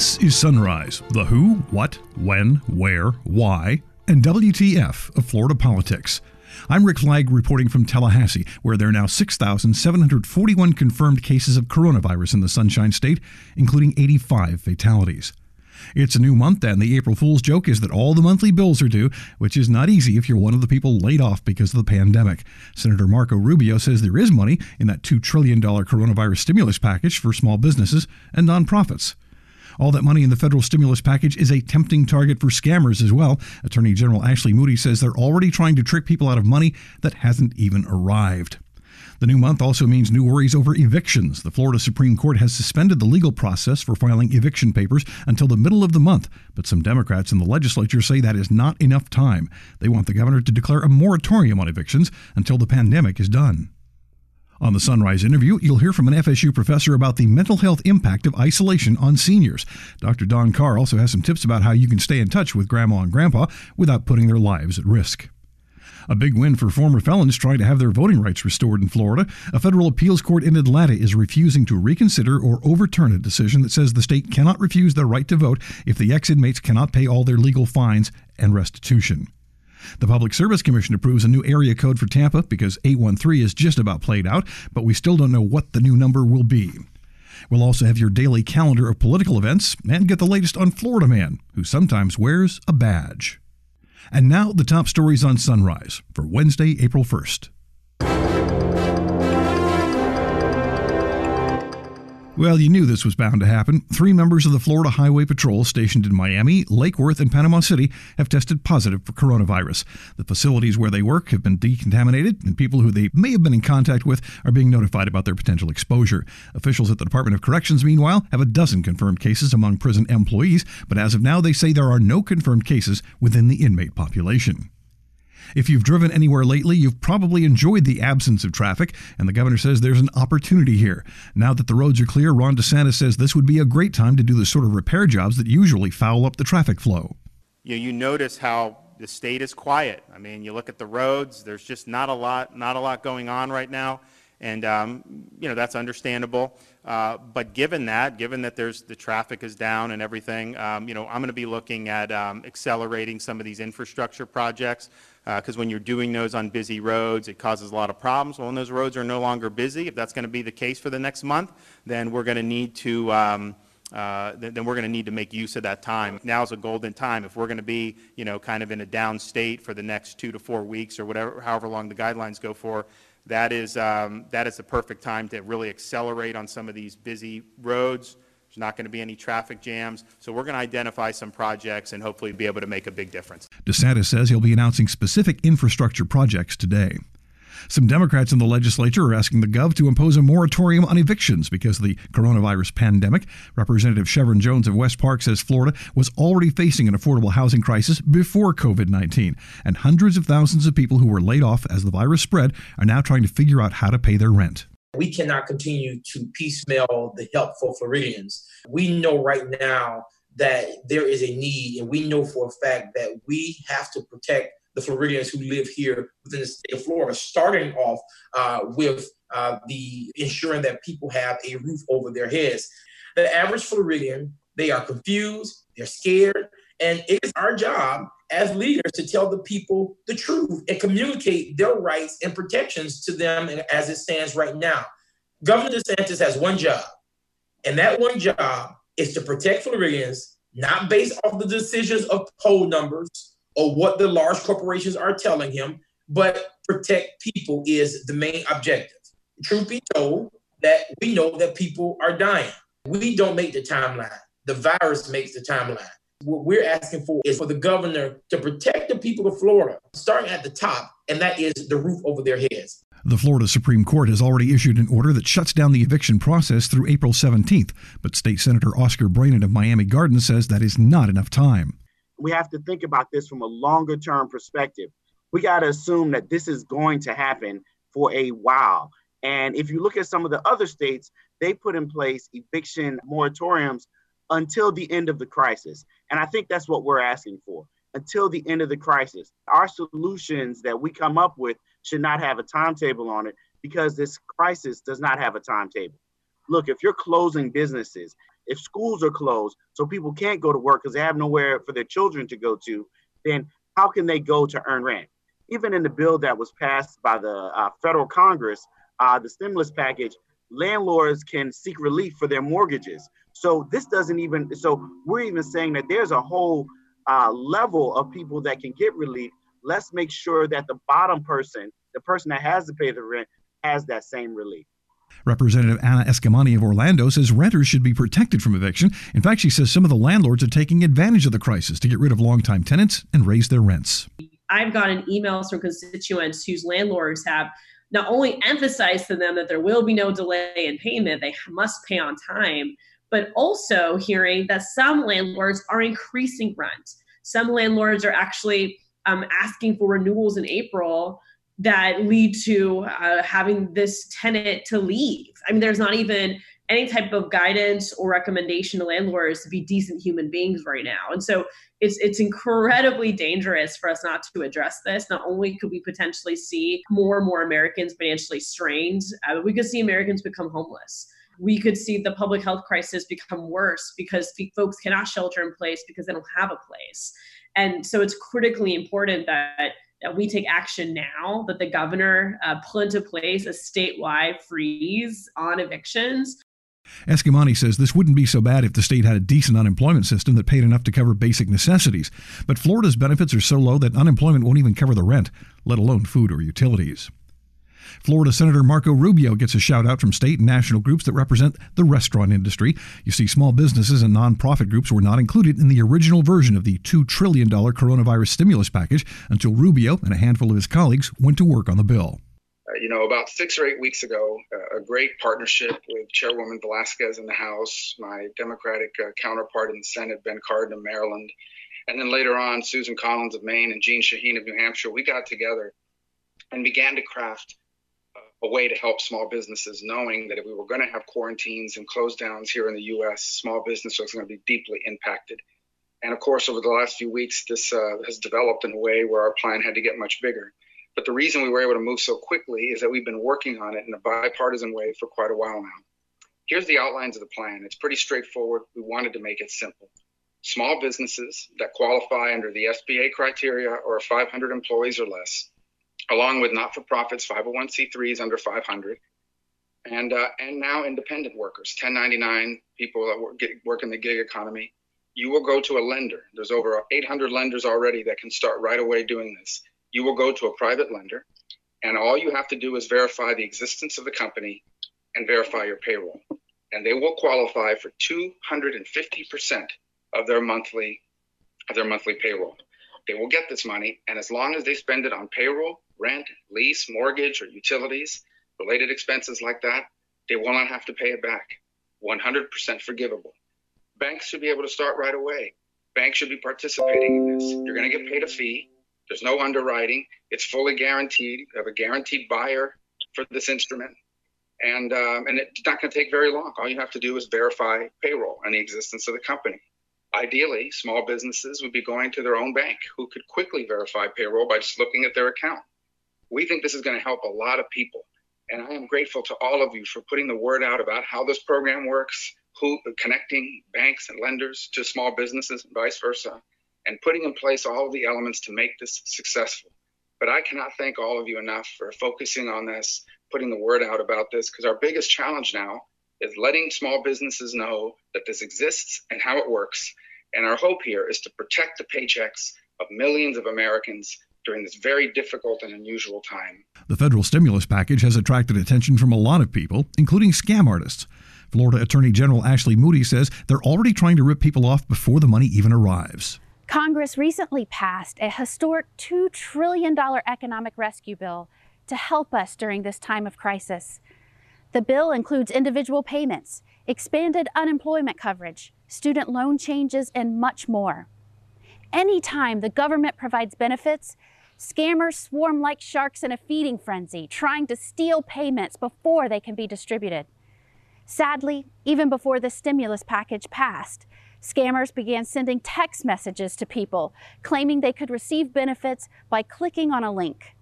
This is Sunrise, the who, what, when, where, why, and WTF of Florida politics. I'm Rick Flagg reporting from Tallahassee, where there are now 6,741 confirmed cases of coronavirus in the Sunshine State, including 85 fatalities. It's a new month, and the April Fool's joke is that all the monthly bills are due, which is not easy if you're one of the people laid off because of the pandemic. Senator Marco Rubio says there is money in that $2 trillion coronavirus stimulus package for small businesses and nonprofits. All that money in the federal stimulus package is a tempting target for scammers as well. Attorney General Ashley Moody says they're already trying to trick people out of money that hasn't even arrived. The new month also means new worries over evictions. The Florida Supreme Court has suspended the legal process for filing eviction papers until the middle of the month, but some Democrats in the legislature say that is not enough time. They want the governor to declare a moratorium on evictions until the pandemic is done. On the Sunrise interview, you'll hear from an FSU professor about the mental health impact of isolation on seniors. Dr. Dawn Carr also has some tips about how you can stay in touch with grandma and grandpa without putting their lives at risk. A big win for former felons trying to have their voting rights restored in Florida. A federal appeals court in Atlanta is refusing to reconsider or overturn a decision that says the state cannot refuse their right to vote if the ex inmates cannot pay all their legal fines and restitution. The Public Service Commission approves a new area code for Tampa because 813 is just about played out, but we still don't know what the new number will be. We'll also have your daily calendar of political events and get the latest on Florida Man, who sometimes wears a badge. And now the top stories on Sunrise for Wednesday, April 1st. Well, you knew this was bound to happen. Three members of the Florida Highway Patrol stationed in Miami, Lake Worth, and Panama City have tested positive for coronavirus. The facilities where they work have been decontaminated, and people who they may have been in contact with are being notified about their potential exposure. Officials at the Department of Corrections, meanwhile, have a dozen confirmed cases among prison employees, but as of now, they say there are no confirmed cases within the inmate population. If you've driven anywhere lately, you've probably enjoyed the absence of traffic, and the governor says there's an opportunity here. Now that the roads are clear, Ron DeSantis says this would be a great time to do the sort of repair jobs that usually foul up the traffic flow. You, know, you notice how the state is quiet. I mean, you look at the roads, there's just not a lot, not a lot going on right now. And, um, you know, that's understandable. Uh, but given that, given that there's the traffic is down and everything, um, you know, I'm going to be looking at um, accelerating some of these infrastructure projects because uh, when you're doing those on busy roads, it causes a lot of problems. Well, when those roads are no longer busy, if that's going to be the case for the next month, then we're going to need to. Um, uh, then, then, we're going to need to make use of that time. Now is a golden time. If we're going to be, you know, kind of in a down state for the next two to four weeks or whatever, however long the guidelines go for, that is um, that is the perfect time to really accelerate on some of these busy roads. There's not going to be any traffic jams. So we're going to identify some projects and hopefully be able to make a big difference. DeSantis says he'll be announcing specific infrastructure projects today. Some Democrats in the legislature are asking the Gov to impose a moratorium on evictions because of the coronavirus pandemic. Representative Shevrin Jones of West Park says Florida was already facing an affordable housing crisis before COVID 19, and hundreds of thousands of people who were laid off as the virus spread are now trying to figure out how to pay their rent. We cannot continue to piecemeal the help for Floridians. We know right now that there is a need, and we know for a fact that we have to protect the Floridians who live here within the state of Florida, starting off uh, with uh, the ensuring that people have a roof over their heads. The average Floridian, they are confused, they're scared, and it is our job as leaders to tell the people the truth and communicate their rights and protections to them as it stands right now. Governor DeSantis has one job, and that one job is to protect Floridians, not based off the decisions of poll numbers or what the large corporations are telling him, but protect people is the main objective. Truth be told, that we know that people are dying. We don't make the timeline. The virus makes the timeline. What we're asking for is for the governor to protect the people of Florida, starting at the top, and that is the roof over their heads. The Florida Supreme Court has already issued an order that shuts down the eviction process through April 17th, but State Senator Oscar Braynon of Miami Gardens says that is not enough time. We have to think about this from a longer term perspective. We got to assume that this is going to happen for a while. And if you look at some of the other states, they put in place eviction moratoriums until the end of the crisis. And I think that's what we're asking for until the end of the crisis. Our solutions that we come up with should not have a timetable on it because this crisis does not have a timetable. Look, if you're closing businesses, if schools are closed, so people can't go to work because they have nowhere for their children to go to, then how can they go to earn rent? Even in the bill that was passed by the uh, federal Congress, uh, the stimulus package, landlords can seek relief for their mortgages. So this doesn't even, so we're even saying that there's a whole uh, level of people that can get relief. Let's make sure that the bottom person, the person that has to pay the rent, has that same relief. Representative Anna Eskamani of Orlando says renters should be protected from eviction. In fact, she says some of the landlords are taking advantage of the crisis to get rid of longtime tenants and raise their rents. I've gotten emails from constituents whose landlords have not only emphasized to them that there will be no delay in payment, they must pay on time, but also hearing that some landlords are increasing rent. Some landlords are actually um, asking for renewals in April that lead to uh, having this tenant to leave. I mean, there's not even any type of guidance or recommendation to landlords to be decent human beings right now. And so it's it's incredibly dangerous for us not to address this. Not only could we potentially see more and more Americans financially strained, uh, we could see Americans become homeless. We could see the public health crisis become worse because folks cannot shelter in place because they don't have a place. And so it's critically important that that we take action now, that the governor uh, put into place a statewide freeze on evictions. Eskamani says this wouldn't be so bad if the state had a decent unemployment system that paid enough to cover basic necessities. But Florida's benefits are so low that unemployment won't even cover the rent, let alone food or utilities. Florida Senator Marco Rubio gets a shout out from state and national groups that represent the restaurant industry. You see, small businesses and nonprofit groups were not included in the original version of the $2 trillion coronavirus stimulus package until Rubio and a handful of his colleagues went to work on the bill. Uh, you know, about six or eight weeks ago, uh, a great partnership with Chairwoman Velázquez in the House, my Democratic uh, counterpart in the Senate, Ben Cardin of Maryland, and then later on, Susan Collins of Maine and Jeanne Shaheen of New Hampshire, we got together and began to craft a way to help small businesses, knowing that if we were going to have quarantines and close downs here in the U.S., small business was going to be deeply impacted. And of course, over the last few weeks, this uh, has developed in a way where our plan had to get much bigger. But the reason we were able to move so quickly is that we've been working on it in a bipartisan way for quite a while now. Here's the outlines of the plan. It's pretty straightforward. We wanted to make it simple. Small businesses that qualify under the SBA criteria or 500 employees or less along with not-for-profits, 501c3s under 500, and uh, and now independent workers, 1099 people that work, get, work in the gig economy. You will go to a lender. There's over 800 lenders already that can start right away doing this. You will go to a private lender, and all you have to do is verify the existence of the company and verify your payroll, and they will qualify for 250% of their monthly of their monthly payroll. They will get this money, and as long as they spend it on payroll, rent, lease, mortgage, or utilities, related expenses like that, they will not have to pay it back. 100% forgivable. Banks should be able to start right away. Banks should be participating in this. You're going to get paid a fee. There's no underwriting. It's fully guaranteed. You have a guaranteed buyer for this instrument. And, um, and it's not going to take very long. All you have to do is verify payroll and the existence of the company. Ideally, small businesses would be going to their own bank who could quickly verify payroll by just looking at their account. We think this is going to help a lot of people. And I am grateful to all of you for putting the word out about how this program works, who connecting banks and lenders to small businesses and vice versa, and putting in place all of the elements to make this successful. But I cannot thank all of you enough for focusing on this, putting the word out about this, because our biggest challenge now is letting small businesses know that this exists and how it works. And our hope here is to protect the paychecks of millions of Americans during this very difficult and unusual time. The federal stimulus package has attracted attention from a lot of people, including scam artists. Florida Attorney General Ashley Moody says they're already trying to rip people off before the money even arrives. Congress recently passed a historic $2 trillion economic rescue bill to help us during this time of crisis. The bill includes individual payments, expanded unemployment coverage, student loan changes, and much more. Anytime the government provides benefits, scammers swarm like sharks in a feeding frenzy, trying to steal payments before they can be distributed. Sadly, even before the stimulus package passed, scammers began sending text messages to people claiming they could receive benefits by clicking on a link.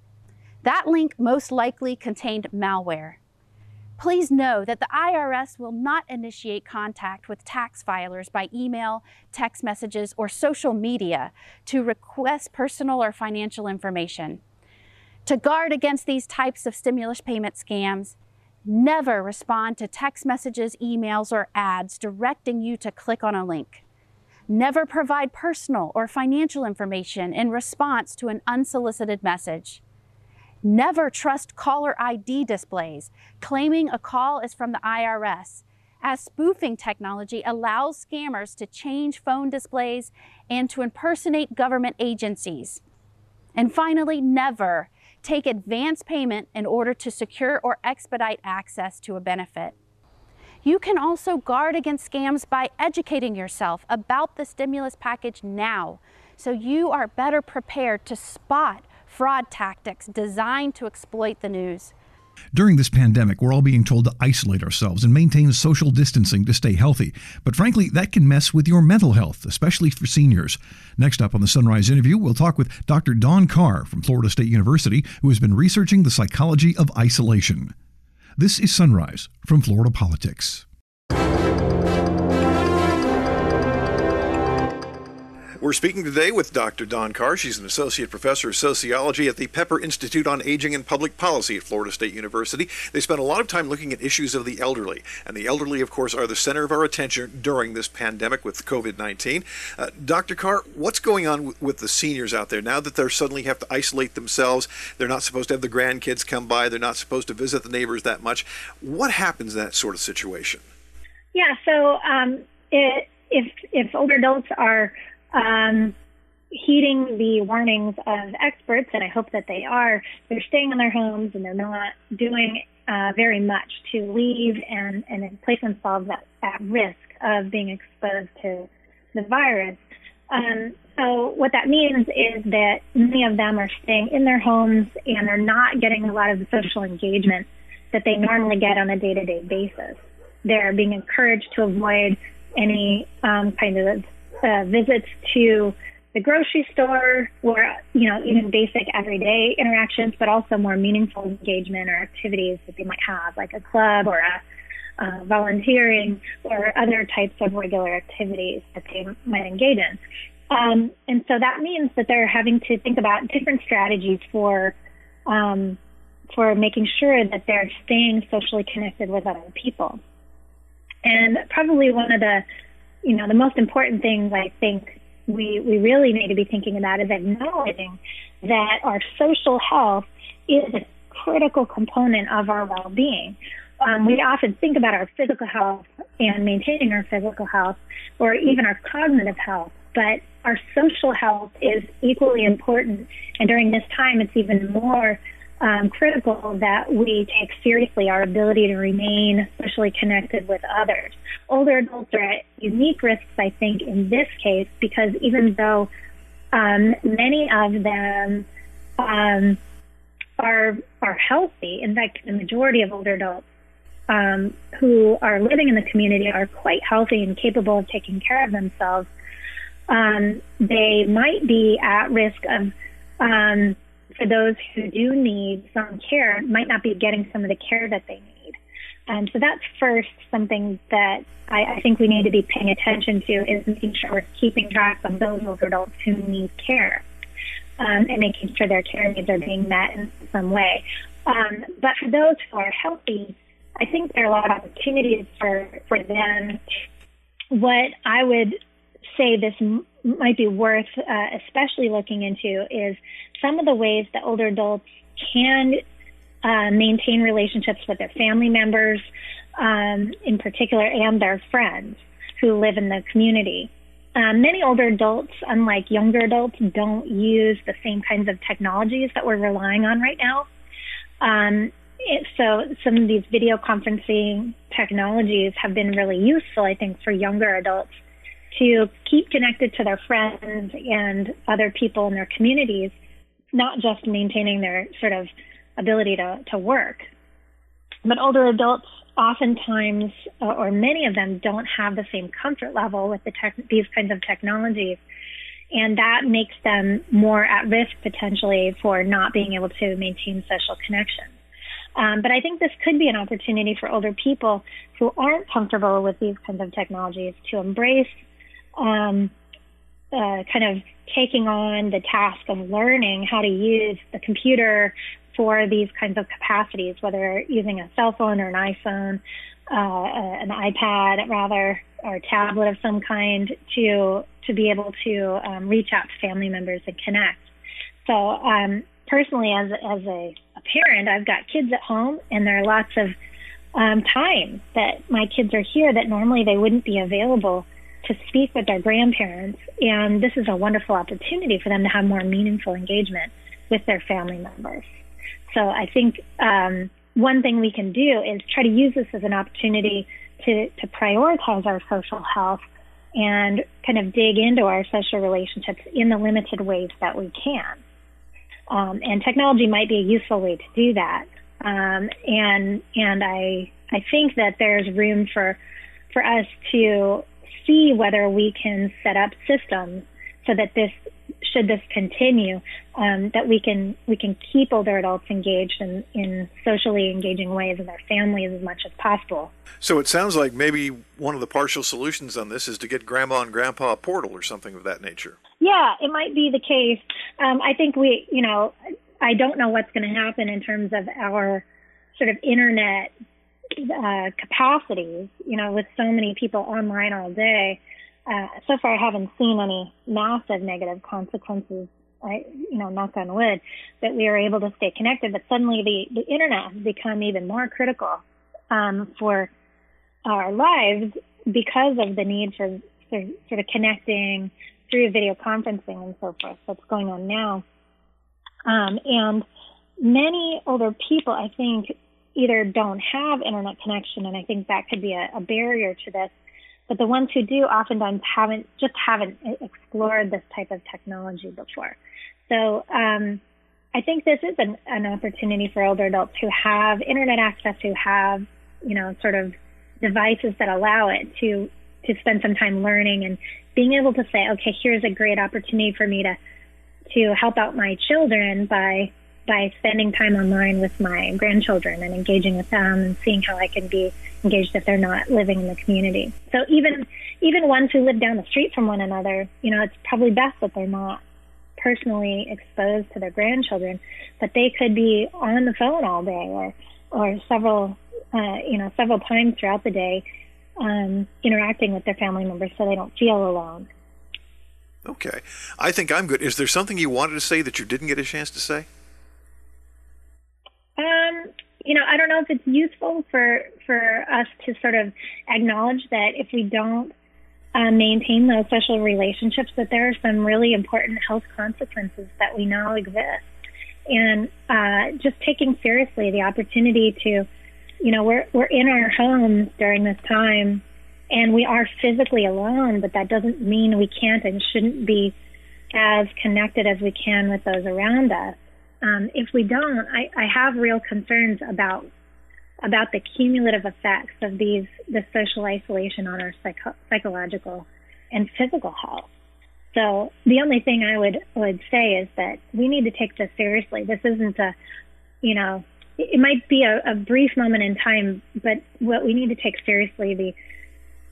That link most likely contained malware. Please know that the IRS will not initiate contact with tax filers by email, text messages, or social media to request personal or financial information. To guard against these types of stimulus payment scams, never respond to text messages, emails, or ads directing you to click on a link. Never provide personal or financial information in response to an unsolicited message. Never trust caller ID displays claiming a call is from the IRS, as spoofing technology allows scammers to change phone displays and to impersonate government agencies. And finally, never take advance payment in order to secure or expedite access to a benefit. You can also guard against scams by educating yourself about the stimulus package now so you are better prepared to spot fraud tactics designed to exploit the news. During this pandemic, we're all being told to isolate ourselves and maintain social distancing to stay healthy. But frankly, that can mess with your mental health, especially for seniors. Next up on the Sunrise interview, we'll talk with Dr. Dawn Carr from Florida State University, who has been researching the psychology of isolation. This is Sunrise from Florida Politics. We're speaking today with Dr. Dawn Carr. She's an associate professor of sociology at the Pepper Institute on Aging and Public Policy at Florida State University. They spend a lot of time looking at issues of the elderly. And the elderly, of course, are the center of our attention during this pandemic with COVID 19. Uh, Dr. Carr, what's going on w- with the seniors out there now that they suddenly have to isolate themselves? They're not supposed to have the grandkids come by, they're not supposed to visit the neighbors that much. What happens in that sort of situation? Yeah, so um, it, if, if older adults are um, heeding the warnings of experts, and I hope that they are, they're staying in their homes and they're not doing uh, very much to leave and, and place themselves at, at risk of being exposed to the virus. Um, so what that means is that many of them are staying in their homes and they're not getting a lot of the social engagement that they normally get on a day-to-day basis. They're being encouraged to avoid any um, kind of uh, visits to the grocery store or, you know, even basic everyday interactions, but also more meaningful engagement or activities that they might have, like a club or a uh, volunteering or other types of regular activities that they might engage in. Um, and so that means that they're having to think about different strategies for um, for making sure that they're staying socially connected with other people. And probably one of the you know, the most important things I think we, we really need to be thinking about is acknowledging that our social health is a critical component of our well-being. Um, we often think about our physical health and maintaining our physical health or even our cognitive health, but our social health is equally important. And during this time, it's even more um, critical that we take seriously our ability to remain socially connected with others. Older adults are at unique risks, I think, in this case, because even though um, many of them um, are are healthy, in fact, the majority of older adults um, who are living in the community are quite healthy and capable of taking care of themselves. Um, they might be at risk of um, for those who do need some care might not be getting some of the care that they need. Um, so that's first something that I, I, think we need to be paying attention to is making sure we're keeping track of those older adults who need care um, and making sure their care needs are being met in some way. Um, but for those who are healthy, I think there are a lot of opportunities for, for them. What I would say this might be worth uh, especially looking into is some of the ways that older adults can uh, maintain relationships with their family members, um, in particular, and their friends who live in the community. Um, many older adults, unlike younger adults, don't use the same kinds of technologies that we're relying on right now. Um, it, so some of these video conferencing technologies have been really useful, I think, for younger adults to keep connected to their friends and other people in their communities not just maintaining their sort of ability to, to work. But older adults oftentimes, or many of them, don't have the same comfort level with the tech, these kinds of technologies. And that makes them more at risk potentially for not being able to maintain social connections. Um, but I think this could be an opportunity for older people who aren't comfortable with these kinds of technologies to embrace um, uh, kind of taking on the task of learning how to use the computer for these kinds of capacities, whether using a cell phone or an iPhone, uh, an iPad rather, or a tablet of some kind to to be able to um, reach out to family members and connect. So um, personally, as as a, a, parent, I've got kids at home, and there are lots of um, time that my kids are here that normally they wouldn't be available to speak with their grandparents. And this is a wonderful opportunity for them to have more meaningful engagement with their family members. So I think um, one thing we can do is try to use this as an opportunity to, to prioritize our social health and kind of dig into our social relationships in the limited ways that we can. Um, and technology might be a useful way to do that. Um, and and I I think that there's room for for us to see whether we can set up systems so that this should this continue, um, that we can we can keep older adults engaged in, in socially engaging ways in their families as much as possible. So it sounds like maybe one of the partial solutions on this is to get grandma and grandpa a portal or something of that nature. Yeah, it might be the case. Um, I think we, you know, I don't know what's going to happen in terms of our sort of internet uh, capacities. You know, with so many people online all day uh, so far I haven't seen any massive negative consequences. I, you know, knock on wood, that we are able to stay connected. But suddenly the, the internet has become even more critical um, for our lives because of the need for, for sort of connecting through video conferencing and so forth that's going on now. Um, and many older people, I think, either don't have internet connection, and I think that could be a, a barrier to this, but the ones who do oftentimes haven't just haven't explored this type of technology before. So um, I think this is an, an opportunity for older adults who have internet access, who have you know sort of devices that allow it to to spend some time learning and being able to say, okay, here's a great opportunity for me to to help out my children by by spending time online with my grandchildren and engaging with them and seeing how I can be engaged if they're not living in the community. So even even ones who live down the street from one another, you know, it's probably best that they're not personally exposed to their grandchildren, but they could be on the phone all day or or several uh, you know several times throughout the day um, interacting with their family members so they don't feel alone. Okay, I think I'm good. Is there something you wanted to say that you didn't get a chance to say? Um, you know, I don't know if it's useful for for us to sort of acknowledge that if we don't uh, maintain those social relationships, that there are some really important health consequences that we know exist, and uh, just taking seriously the opportunity to, you know, we're we're in our homes during this time, and we are physically alone, but that doesn't mean we can't and shouldn't be as connected as we can with those around us. Um, if we don't, I, I have real concerns about about the cumulative effects of these the social isolation on our psycho- psychological and physical health. So the only thing I would would say is that we need to take this seriously. This isn't a, you know, it might be a, a brief moment in time, but what we need to take seriously the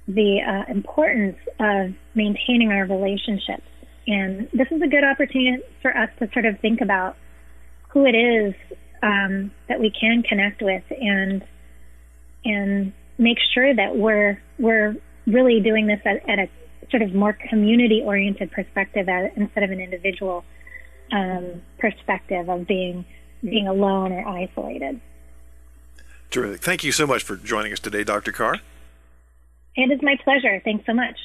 the uh, importance of maintaining our relationships. And this is a good opportunity for us to sort of think about who it is um, that we can connect with and and make sure that we're we're really doing this at, at a sort of more community oriented perspective at, instead of an individual um, perspective of being being alone or isolated. Terrific. Thank you so much for joining us today, Dr. Carr. It is my pleasure. Thanks so much.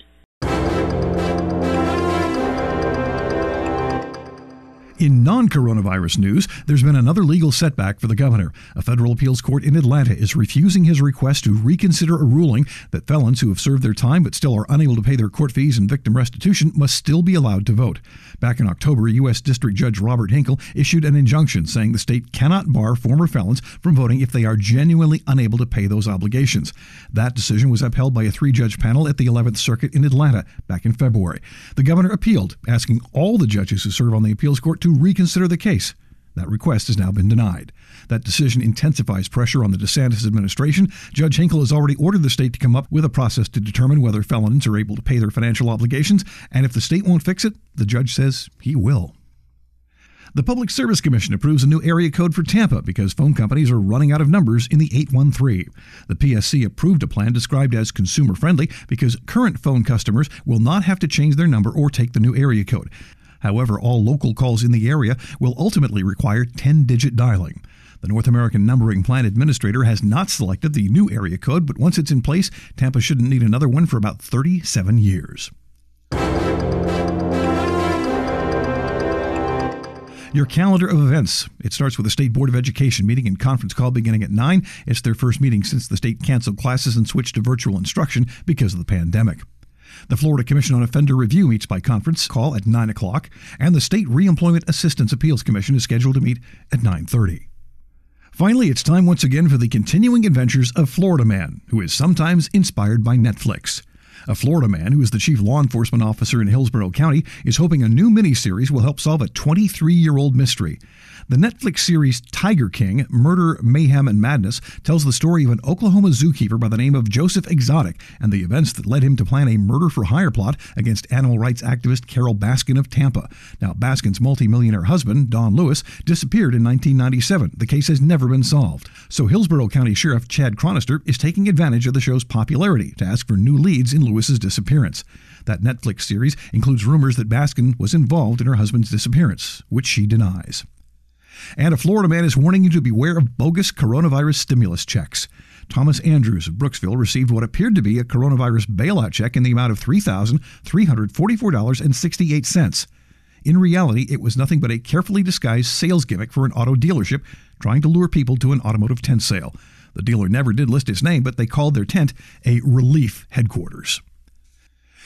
In non coronavirus news, there's been another legal setback for the governor. A federal appeals court in Atlanta is refusing his request to reconsider a ruling that felons who have served their time but still are unable to pay their court fees and victim restitution must still be allowed to vote. Back in October, U.S. District Judge Robert Hinkle issued an injunction saying the state cannot bar former felons from voting if they are genuinely unable to pay those obligations. That decision was upheld by a three judge panel at the 11th Circuit in Atlanta back in February. The governor appealed, asking all the judges who serve on the appeals court to reconsider the case. That request has now been denied. That decision intensifies pressure on the DeSantis administration. Judge Hinkle has already ordered the state to come up with a process to determine whether felons are able to pay their financial obligations, and if the state won't fix it, the judge says he will. The Public Service Commission approves a new area code for Tampa because phone companies are running out of numbers in the 813. The PSC approved a plan described as consumer friendly because current phone customers will not have to change their number or take the new area code. However, all local calls in the area will ultimately require 10 digit dialing. The North American Numbering Plan Administrator has not selected the new area code, but once it's in place, Tampa shouldn't need another one for about 37 years. Your calendar of events. It starts with a State Board of Education meeting and conference call beginning at 9. It's their first meeting since the state canceled classes and switched to virtual instruction because of the pandemic. The Florida Commission on Offender Review meets by conference call at 9 o'clock, and the State Reemployment Assistance Appeals Commission is scheduled to meet at 9.30. Finally, it's time once again for the continuing adventures of Florida Man, who is sometimes inspired by Netflix. A Florida man who is the chief law enforcement officer in Hillsborough County is hoping a new miniseries will help solve a 23 year old mystery. The Netflix series Tiger King Murder, Mayhem, and Madness tells the story of an Oklahoma zookeeper by the name of Joseph Exotic and the events that led him to plan a murder for hire plot against animal rights activist Carole Baskin of Tampa. Now, Baskin's multimillionaire husband, Don Lewis, disappeared in 1997. The case has never been solved. So, Hillsborough County Sheriff Chad Chronister is taking advantage of the show's popularity to ask for new leads in Lewis's disappearance. That Netflix series includes rumors that Baskin was involved in her husband's disappearance, which she denies. And a Florida man is warning you to beware of bogus coronavirus stimulus checks. Thomas Andrews of Brooksville received what appeared to be a coronavirus bailout check in the amount of $3,344.68. In reality, it was nothing but a carefully disguised sales gimmick for an auto dealership trying to lure people to an automotive tent sale. The dealer never did list his name, but they called their tent a relief headquarters.